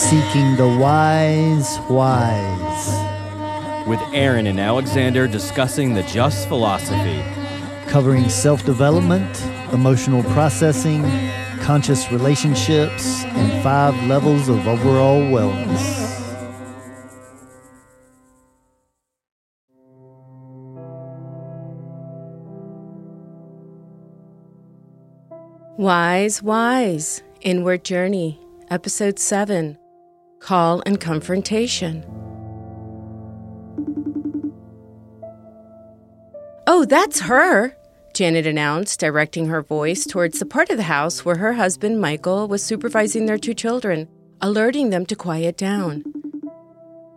Seeking the Wise Wise. With Aaron and Alexander discussing the just philosophy. Covering self development, emotional processing, conscious relationships, and five levels of overall wellness. Wise, Wise, Inward Journey, Episode 7 Call and Confrontation. Oh, that's her, Janet announced, directing her voice towards the part of the house where her husband, Michael, was supervising their two children, alerting them to quiet down.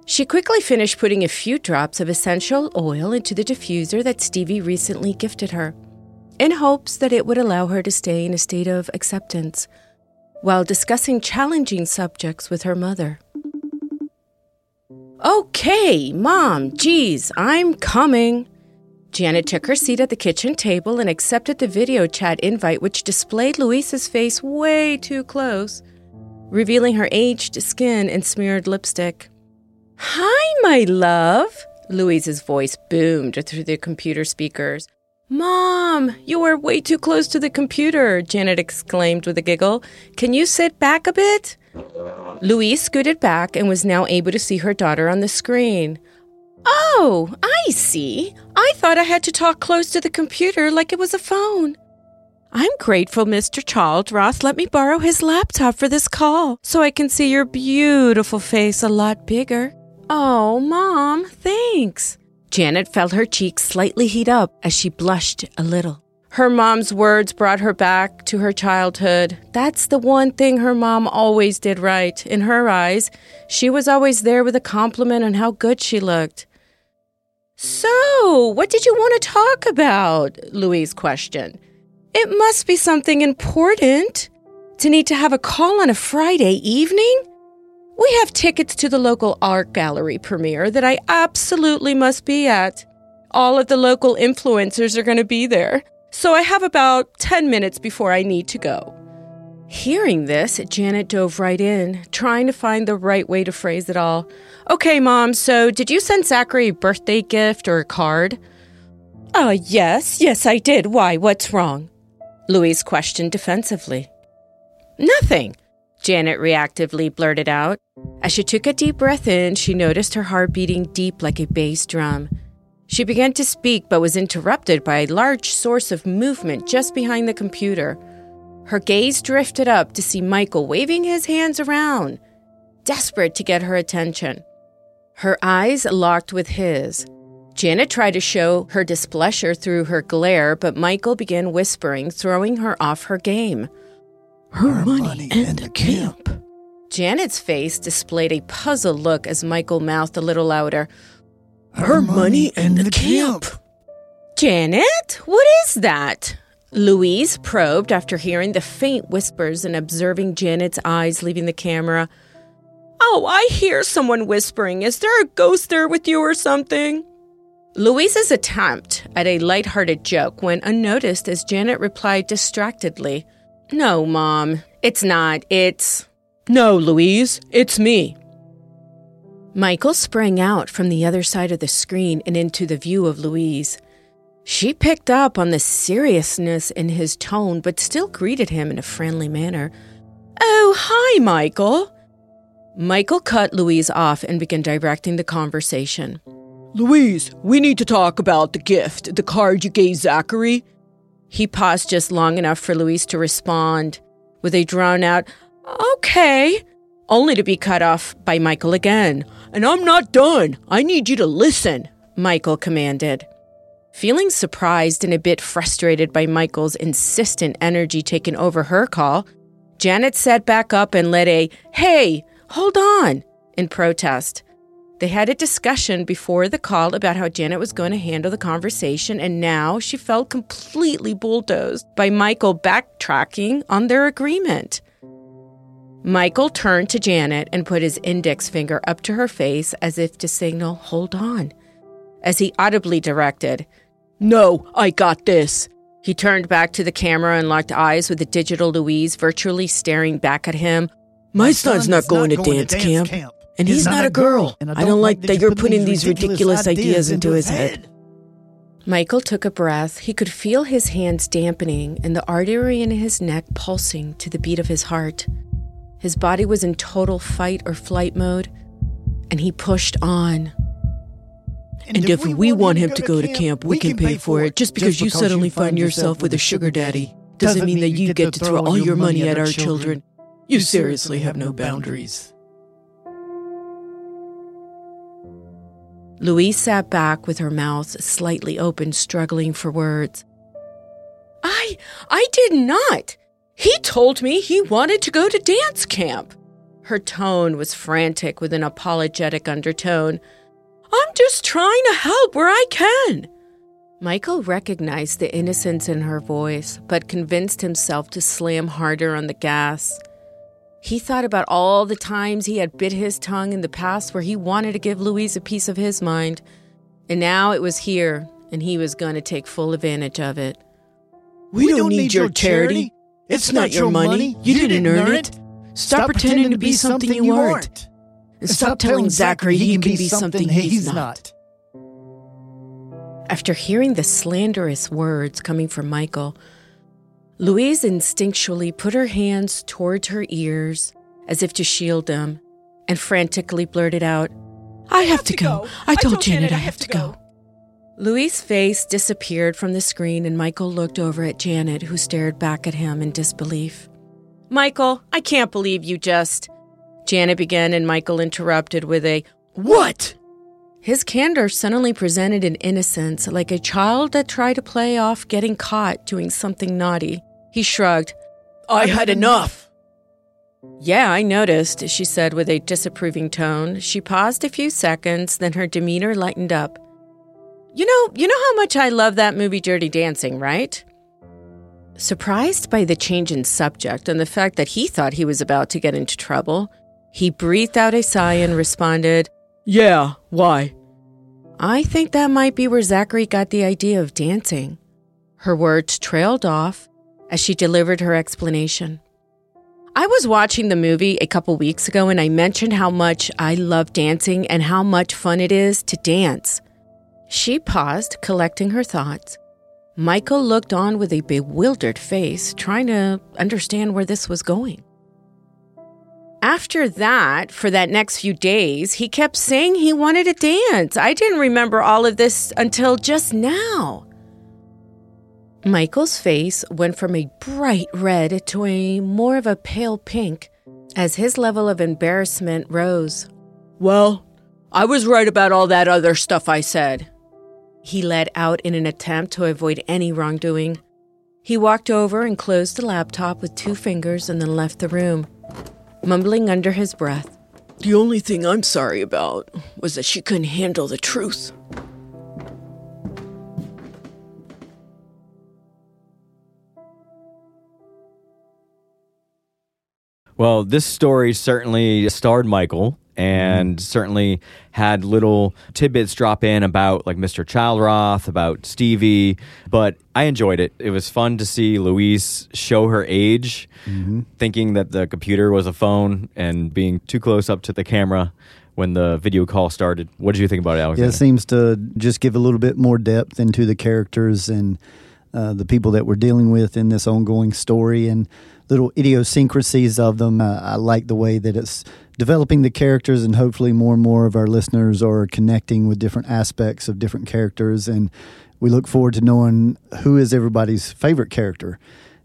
She quickly finished putting a few drops of essential oil into the diffuser that Stevie recently gifted her in hopes that it would allow her to stay in a state of acceptance while discussing challenging subjects with her mother. Okay, Mom, geez, I'm coming. Janet took her seat at the kitchen table and accepted the video chat invite, which displayed Louise's face way too close, revealing her aged skin and smeared lipstick. Hi, my love, Louise's voice boomed through the computer speakers. Mom, you are way too close to the computer, Janet exclaimed with a giggle. Can you sit back a bit? Louise scooted back and was now able to see her daughter on the screen. Oh, I see. I thought I had to talk close to the computer like it was a phone. I'm grateful Mr. Charles Ross let me borrow his laptop for this call so I can see your beautiful face a lot bigger. Oh, Mom, thanks. Janet felt her cheeks slightly heat up as she blushed a little. Her mom's words brought her back to her childhood. That's the one thing her mom always did right. In her eyes, she was always there with a compliment on how good she looked. So, what did you want to talk about? Louise questioned. It must be something important. To need to have a call on a Friday evening? We have tickets to the local art gallery premiere that I absolutely must be at. All of the local influencers are going to be there, so I have about 10 minutes before I need to go. Hearing this, Janet dove right in, trying to find the right way to phrase it all. Okay, Mom, so did you send Zachary a birthday gift or a card? Uh, yes, yes, I did. Why? What's wrong? Louise questioned defensively. Nothing. Janet reactively blurted out. As she took a deep breath in, she noticed her heart beating deep like a bass drum. She began to speak but was interrupted by a large source of movement just behind the computer. Her gaze drifted up to see Michael waving his hands around, desperate to get her attention. Her eyes locked with his. Janet tried to show her displeasure through her glare, but Michael began whispering, throwing her off her game. Her, her money, money and the camp. camp. Janet's face displayed a puzzled look as Michael mouthed a little louder. Her, her money and the camp. Janet, what is that? Louise probed after hearing the faint whispers and observing Janet's eyes leaving the camera. Oh, I hear someone whispering. Is there a ghost there with you or something? Louise's attempt at a light-hearted joke went unnoticed as Janet replied distractedly. No, Mom, it's not. It's. No, Louise, it's me. Michael sprang out from the other side of the screen and into the view of Louise. She picked up on the seriousness in his tone, but still greeted him in a friendly manner. Oh, hi, Michael. Michael cut Louise off and began directing the conversation. Louise, we need to talk about the gift, the card you gave Zachary. He paused just long enough for Louise to respond with a drawn out, okay, only to be cut off by Michael again. And I'm not done. I need you to listen, Michael commanded. Feeling surprised and a bit frustrated by Michael's insistent energy taking over her call, Janet sat back up and let a, hey, hold on, in protest. They had a discussion before the call about how Janet was going to handle the conversation, and now she felt completely bulldozed by Michael backtracking on their agreement. Michael turned to Janet and put his index finger up to her face as if to signal, hold on, as he audibly directed, No, I got this. He turned back to the camera and locked eyes with the digital Louise virtually staring back at him My son's not going to dance camp. And he's not a girl. I don't like that you're putting these ridiculous ideas into his head. Michael took a breath. He could feel his hands dampening and the artery in his neck pulsing to the beat of his heart. His body was in total fight or flight mode, and he pushed on. And if we want him to go to camp, we can pay for it. Just because you suddenly find yourself with a sugar daddy doesn't mean that you get to throw all your money at our children. You seriously have no boundaries. Louise sat back with her mouth slightly open, struggling for words. I I did not. He told me he wanted to go to dance camp. Her tone was frantic with an apologetic undertone. I'm just trying to help where I can. Michael recognized the innocence in her voice, but convinced himself to slam harder on the gas. He thought about all the times he had bit his tongue in the past where he wanted to give Louise a piece of his mind. And now it was here, and he was going to take full advantage of it. We, don't, need, your charity. It's, not, your money. You, didn't, earn it. Stop, pretending to be something you aren't. And stop telling Zachary he can be something he's not. After hearing the slanderous words coming from Michael, Louise instinctually put her hands towards her ears as if to shield them and frantically blurted out, I have to go. I told Janet I have to go. Louise's face disappeared from the screen, and Michael looked over at Janet, who stared back at him in disbelief. Michael, I can't believe you just. Janet began, and Michael interrupted with a, What? His candor suddenly presented an innocence, like a child that tried to play off getting caught doing something naughty. He shrugged. I had enough. Yeah, I noticed, she said with a disapproving tone. She paused a few seconds, then her demeanor lightened up. You know, you know how much I love that movie Dirty Dancing, right? Surprised by the change in subject and the fact that he thought he was about to get into trouble, he breathed out a sigh and responded, Yeah, why? I think that might be where Zachary got the idea of dancing. Her words trailed off as she delivered her explanation. I was watching the movie a couple weeks ago and I mentioned how much I love dancing and how much fun it is to dance. She paused, collecting her thoughts. Michael looked on with a bewildered face, trying to understand where this was going. After that, for that next few days, he kept saying he wanted to dance. I didn't remember all of this until just now. Michael's face went from a bright red to a more of a pale pink as his level of embarrassment rose. Well, I was right about all that other stuff I said. He let out in an attempt to avoid any wrongdoing. He walked over and closed the laptop with two fingers and then left the room, mumbling under his breath. The only thing I'm sorry about was that she couldn't handle the truth. Well, this story certainly starred Michael and certainly had little tidbits drop in about like Mr. Childroth, about Stevie, but I enjoyed it. It was fun to see Louise show her age, thinking that the computer was a phone and being too close up to the camera when the video call started. What did you think about it, Yeah, it seems to just give a little bit more depth into the characters and uh, the people that we're dealing with in this ongoing story and little idiosyncrasies of them. Uh, I like the way that it's developing the characters, and hopefully, more and more of our listeners are connecting with different aspects of different characters. And we look forward to knowing who is everybody's favorite character.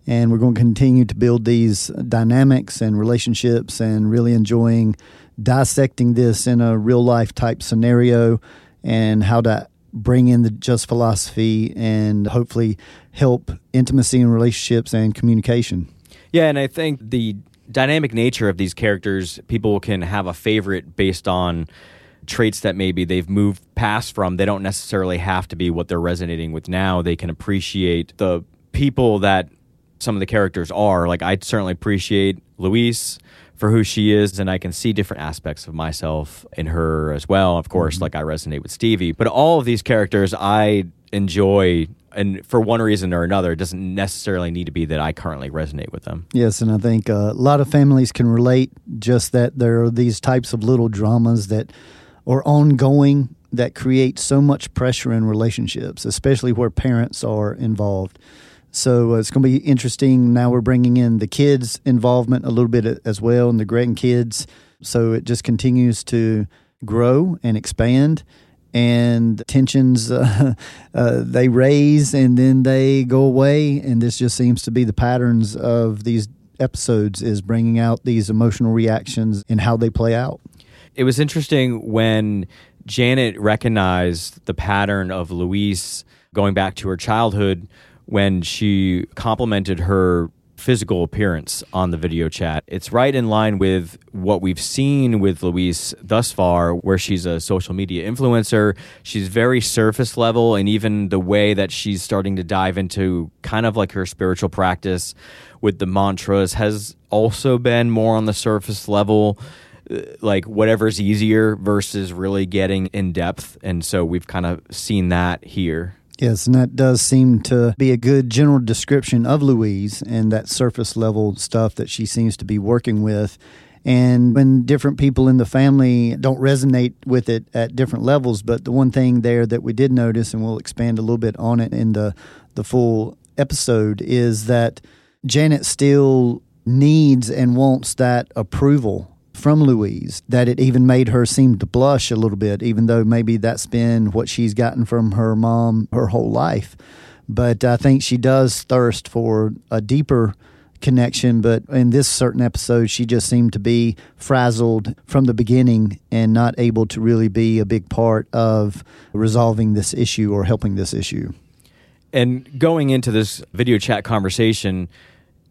And we're going to continue to build these dynamics and relationships and really enjoying dissecting this in a real life type scenario and how to bring in the just philosophy and hopefully help intimacy in relationships and communication. Yeah, and I think the dynamic nature of these characters, people can have a favorite based on traits that maybe they've moved past from. They don't necessarily have to be what they're resonating with now. They can appreciate the people that some of the characters are. Like, I certainly appreciate Louise for who she is, and I can see different aspects of myself in her as well. Of course, like I resonate with Stevie, but all of these characters I enjoy. And for one reason or another, it doesn't necessarily need to be that I currently resonate with them. Yes, and I think uh, a lot of families can relate just that there are these types of little dramas that are ongoing that create so much pressure in relationships, especially where parents are involved. So uh, it's going to be interesting. Now we're bringing in the kids' involvement a little bit as well, and the grandkids. So it just continues to grow and expand, and tensions uh, uh, they raise and then they go away, and this just seems to be the patterns of these episodes is bringing out these emotional reactions and how they play out. It was interesting when Janet recognized the pattern of Louise going back to her childhood when she complimented her physical appearance on the video chat. It's right in line with what we've seen with Louise thus far, where she's a social media influencer. She's very surface level, and even the way that she's starting to dive into kind of like her spiritual practice with the mantras has also been more on the surface level. Uh, like whatever's easier versus really getting in depth. And so we've kind of seen that here. Yes, and that does seem to be a good general description of Louise and that surface level stuff that she seems to be working with. And when different people in the family don't resonate with it at different levels, but the one thing there that we did notice, and we'll expand a little bit on it in the, the full episode, is that Janet still needs and wants that approval from Louise that it even made her seem to blush a little bit, even though maybe that's been what she's gotten from her mom her whole life. But I think she does thirst for a deeper connection. But in this certain episode, she just seemed to be frazzled from the beginning and not able to really be a big part of resolving this issue or helping this issue. And going into this video chat conversation,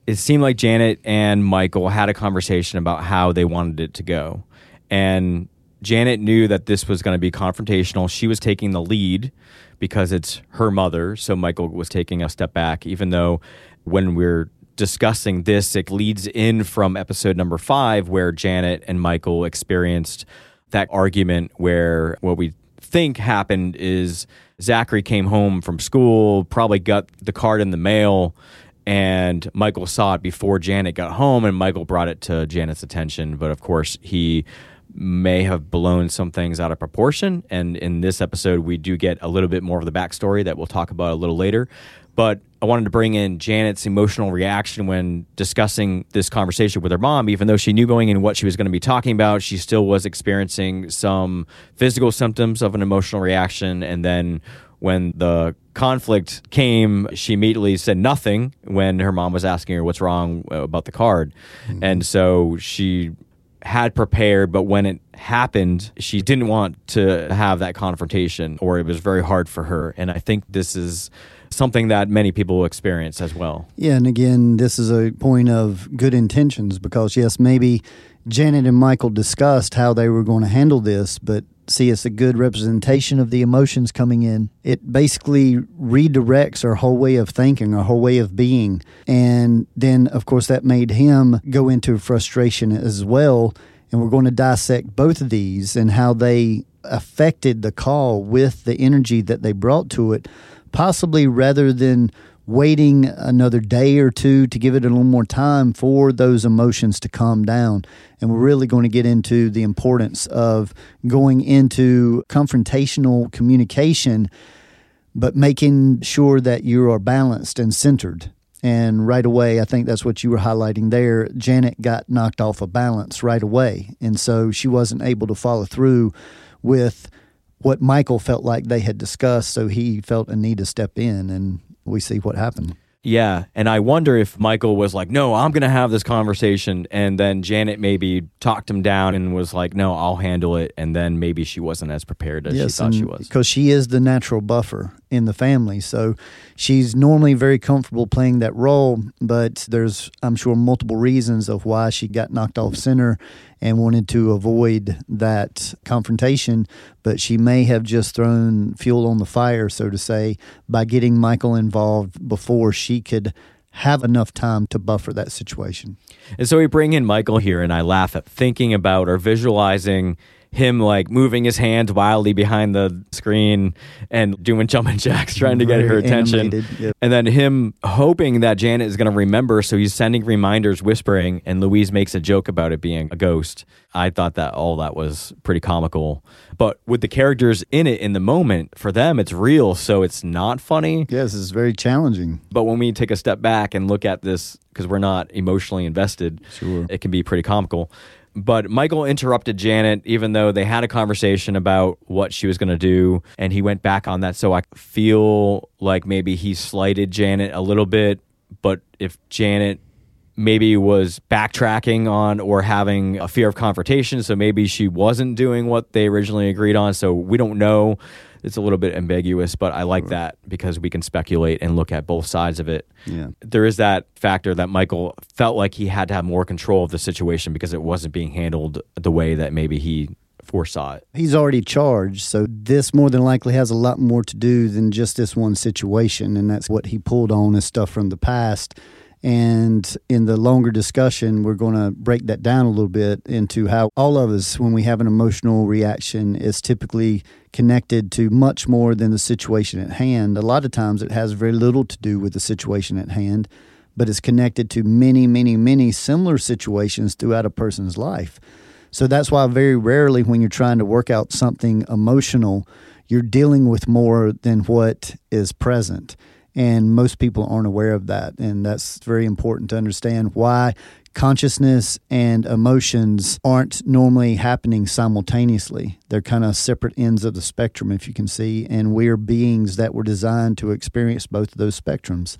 it seemed like Janet and Michael had a conversation about how they wanted it to go. And Janet knew that this was going to be confrontational. She was taking the lead because it's her mother. So Michael was taking a step back, even though when we're discussing this, it leads in from episode number five, where Janet and Michael experienced that argument where what we think happened is Zachary came home from school, probably got the card in the mail, and Michael saw it before Janet got home, and Michael brought it to Janet's attention. But of course, he may have blown some things out of proportion. And in this episode, we do get a little bit more of the backstory that we'll talk about a little later. But I wanted to bring in Janet's emotional reaction when discussing this conversation with her mom. Even though she knew going in what she was going to be talking about, she still was experiencing some physical symptoms of an emotional reaction. And then when the conflict came, she immediately said nothing when her mom was asking her what's wrong uh, about the card. Mm-hmm. And so she had prepared, but when it happened, she didn't want to have that confrontation, or it was very hard for her. And I think this is something that many people experience as well. Yeah, and again, this is a point of good intentions because, yes, maybe Janet and Michael discussed how they were going to handle this, but see it's a good representation of the emotions coming in. It basically redirects our whole way of thinking, our whole way of being. And then, of course, that made him go into frustration as well. And we're going to dissect both of these and how they affected the call with the energy that they brought to it, possibly rather than waiting another day or two to give it a little more time for those emotions to calm down. And we're really going to get into the importance of going into confrontational communication, but making sure that you are balanced and centered. And right away, I think that's what you were highlighting there. Janet got knocked off of balance right away. And so she wasn't able to follow through with what Michael felt like they had discussed. So he felt a need to step in. And we see what happened. Yeah, and I wonder if Michael was like, "No, I'm going to have this conversation," and then Janet maybe talked him down and was like, "No, I'll handle it," and then maybe she wasn't as prepared as yes, she thought she was because she is the natural buffer in the family, so she's normally very comfortable playing that role. But there's, I'm sure, multiple reasons of why she got knocked off center and wanted to avoid that confrontation, but she may have just thrown fuel on the fire, so to say, by getting Michael involved before she could have enough time to buffer that situation. And so we bring in Michael here, and I laugh at thinking about or visualizing him like moving his hands wildly behind the screen and doing jumping jacks trying to get her attention. animated, yep. And then him hoping that Janet is going to remember, so he's sending reminders, whispering, and Louise makes a joke about it being a ghost. I thought that all that was pretty comical. But with the characters in it in the moment, for them, it's real, so it's not funny. Yes, it's very challenging. But when we take a step back and look at this, because we're not emotionally invested, Sure. it can be pretty comical. But Michael interrupted Janet, even though they had a conversation about what she was going to do, and he went back on that. So I feel like maybe he slighted Janet a little bit. But if Janet maybe was backtracking on or having a fear of confrontation, so maybe she wasn't doing what they originally agreed on. So we don't know. It's a little bit ambiguous, but I like that because we can speculate and look at both sides of it Yeah. there is that factor that Michael felt like he had to have more control of the situation because it wasn't being handled the way that maybe he foresaw it. He's already charged, so this more than likely has a lot more to do than just this one situation, and that's what he pulled on is stuff from the past. And in the longer discussion, we're going to break that down a little bit into how all of us, when we have an emotional reaction, is typically connected to much more than the situation at hand. A lot of times it has very little to do with the situation at hand, but it's connected to many, many, many similar situations throughout a person's life. So that's why very rarely when you're trying to work out something emotional, you're dealing with more than what is present. And most people aren't aware of that. And that's very important to understand why consciousness and emotions aren't normally happening simultaneously. They're kind of separate ends of the spectrum, if you can see. And we're beings that were designed to experience both of those spectrums.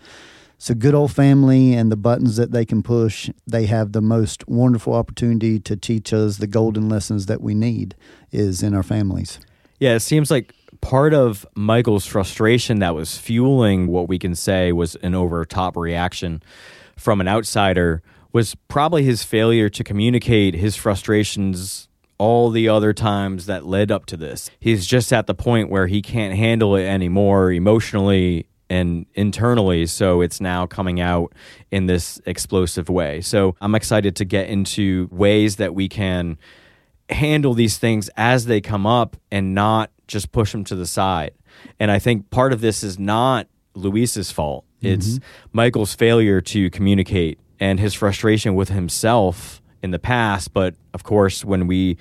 So, good old family and the buttons that they can push, they have the most wonderful opportunity to teach us the golden lessons that we need is in our families. Yeah, it seems like part of Michael's frustration that was fueling what we can say was an over top reaction from an outsider was probably his failure to communicate his frustrations all the other times that led up to this. He's just at the point where he can't handle it anymore emotionally and internally, so it's now coming out in this explosive way. So I'm excited to get into ways that we can handle these things as they come up and not just push them to the side. And I think part of this is not Louise's fault. Mm-hmm. It's Michael's failure to communicate and his frustration with himself in the past. But of course, when we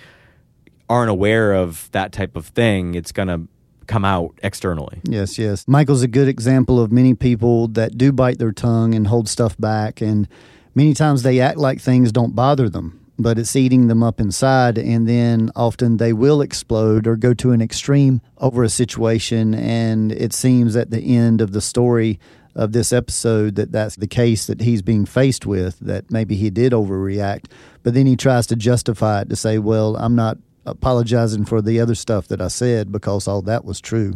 aren't aware of that type of thing, it's going to come out externally. Yes, yes. Michael's a good example of many people that do bite their tongue and hold stuff back. And many times they act like things don't bother them, but it's eating them up inside. And then often they will explode or go to an extreme over a situation. And it seems at the end of the story of this episode that that's the case that he's being faced with, that maybe he did overreact. But then he tries to justify it to say, well, I'm not apologizing for the other stuff that I said because all that was true.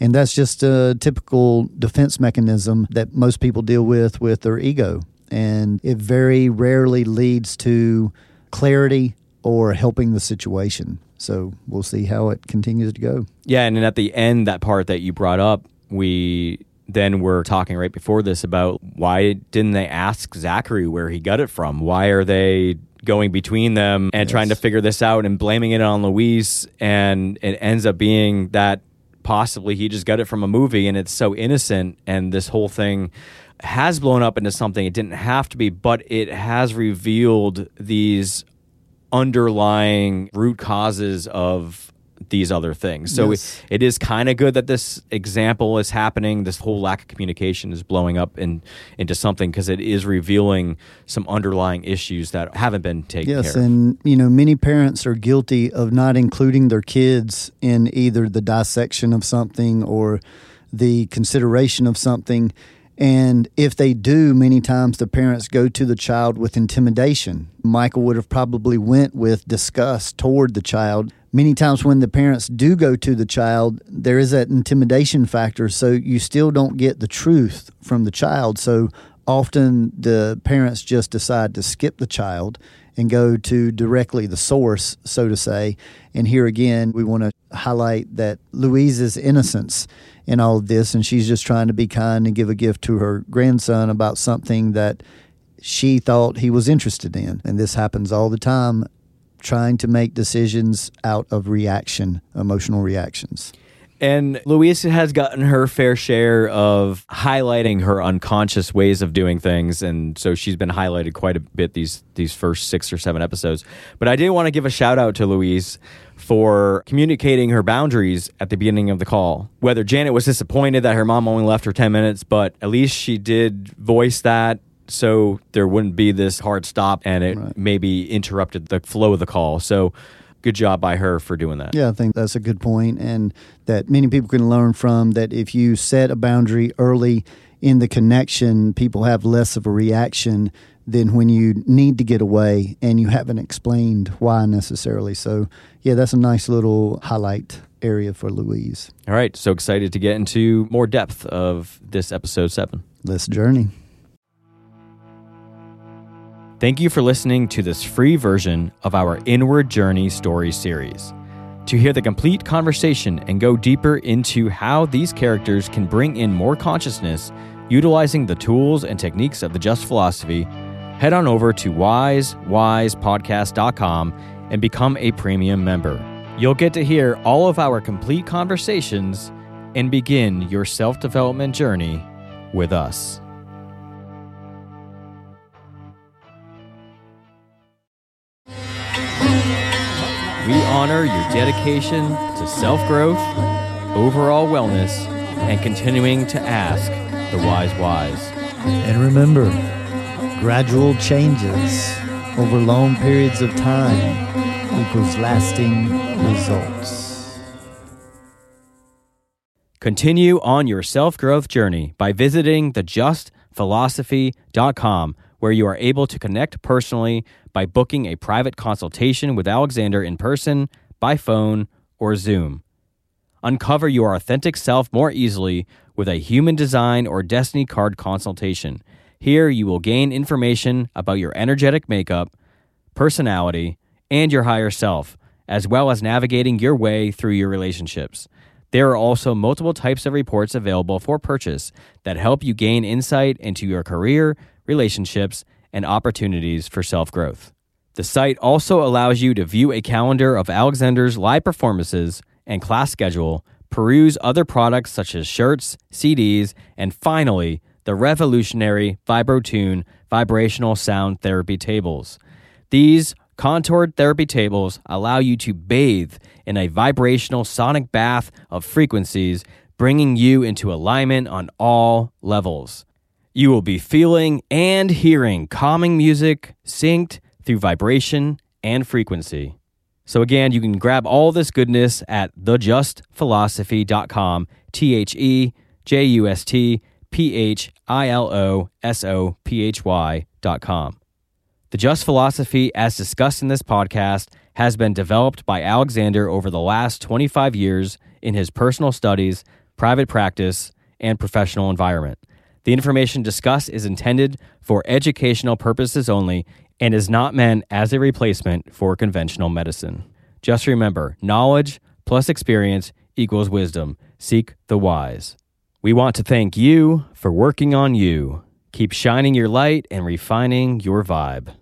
And that's just a typical defense mechanism that most people deal with with their ego. And it very rarely leads to clarity or helping the situation. So we'll see how it continues to go. Yeah, and then at the end, that part that you brought up, we then were talking right before this about why didn't they ask Zachary where he got it from? Why are they going between them and trying to figure this out and blaming it on Louise? And it ends up being that possibly he just got it from a movie and it's so innocent and this whole thing has blown up into something it didn't have to be but it has revealed these underlying root causes of these other things. So Yes. it, it is kind of good that this example is happening. This whole lack of communication is blowing up in, into something because it is revealing some underlying issues that haven't been taken Yes, care of. and you know, many parents are guilty of not including their kids in either the dissection of something or the consideration of something. And if they do, many times the parents go to the child with intimidation. Michael would have probably went with disgust toward the child. Many times when the parents do go to the child, there is that intimidation factor, so you still don't get the truth from the child. So often the parents just decide to skip the child and go to directly the source, so to say. And here again, we want to highlight that Louise's innocence in all of this, and she's just trying to be kind and give a gift to her grandson about something that she thought he was interested in. And this happens all the time. trying to make decisions out of reaction, emotional reactions. And Louise has gotten her fair share of highlighting her unconscious ways of doing things, and so she's been highlighted quite a bit these these first six or seven episodes. But I did want to give a shout out to Louise for communicating her boundaries at the beginning of the call. Whether Janet was disappointed that her mom only left her ten minutes, but at least she did voice that so there wouldn't be this hard stop and it Right. maybe interrupted the flow of the call. So good job by her for doing that. Yeah, I think that's a good point, and that many people can learn from. That if you set a boundary early in the connection, people have less of a reaction than when you need to get away and you haven't explained why necessarily. So, yeah, that's a nice little highlight area for Louise. All right, so excited to get into more depth of this episode 7. Let's journey. Thank you for listening to this free version of our Inward Journey story series. To hear the complete conversation and go deeper into how these characters can bring in more consciousness utilizing the tools and techniques of the Just Philosophy, head on over to wisewisepodcast.com and become a premium member. You'll get to hear all of our complete conversations and begin your self development journey with us. We honor your dedication to self growth, overall wellness, and continuing to ask the wise wise. And remember, gradual changes over long periods of time equals lasting results. Continue on your self growth journey by visiting thejustphilosophy.com, where you are able to connect personally by booking a private consultation with Alexander in person, by phone, or Zoom. Uncover your authentic self more easily with a human design or destiny card consultation. Here, you will gain information about your energetic makeup, personality, and your higher self, as well as navigating your way through your relationships. There are also multiple types of reports available for purchase that help you gain insight into your career, relationships, and opportunities for self growth. The site also allows you to view a calendar of Alexander's live performances and class schedule, peruse other products such as shirts, CDs, and finally, the revolutionary VibroTune vibrational sound therapy tables. These contoured therapy tables allow you to bathe in a vibrational sonic bath of frequencies, bringing you into alignment on all levels. You will be feeling and hearing calming music synced through vibration and frequency. So again, you can grab all this goodness at thejustphilosophy.com, T H E J U S T P H I L O S O P H com. The Just Philosophy, as discussed in this podcast, has been developed by Alexander over the last 25 years in his personal studies, private practice, and professional environment. The information discussed is intended for educational purposes only and is not meant as a replacement for conventional medicine. Just remember knowledge plus experience equals wisdom. Seek the wise. We want to thank you for working on you. Keep shining your light and refining your vibe.